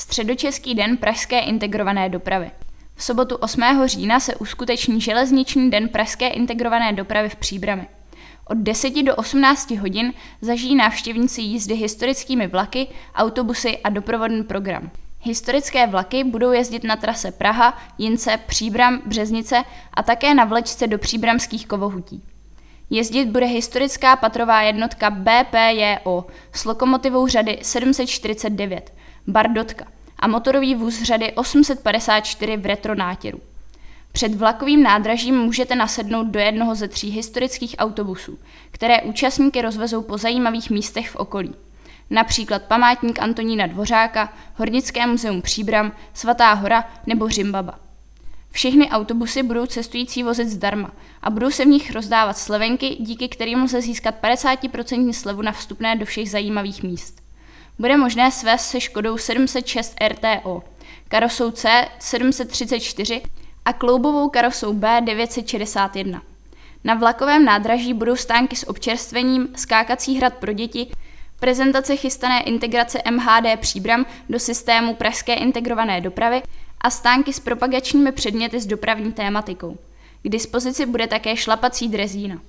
Středočeský den Pražské integrované dopravy. V sobotu 8. října se uskuteční železniční den Pražské integrované dopravy v Příbrami. Od 10 do 18 hodin zažijí návštěvníci jízdy historickými vlaky, autobusy a doprovodný program. Historické vlaky budou jezdit na trase Praha, Jince, Příbram, Březnice a také na vlečce do příbramských kovohutí. Jezdit bude historická patrová jednotka BPJO s lokomotivou řady 749, Bardotka a motorový vůz řady 854 v retronátěru. Před vlakovým nádražím můžete nasednout do jednoho ze tří historických autobusů, které účastníky rozvezou po zajímavých místech v okolí. Například památník Antonína Dvořáka, Hornické muzeum Příbram, Svatá hora nebo Řimbaba. Všechny autobusy budou cestující vozit zdarma a budou se v nich rozdávat slevenky, díky kterým lze získat 50% slevu na vstupné do všech zajímavých míst. Bude možné svést se Škodou 706 RTO, karosou C 734 a kloubovou karosou B 961. Na vlakovém nádraží budou stánky s občerstvením, skákací hrad pro děti, prezentace chystané integrace MHD Příbram do systému Pražské integrované dopravy a stánky s propagačními předměty s dopravní tématikou. K dispozici bude také šlapací drezína.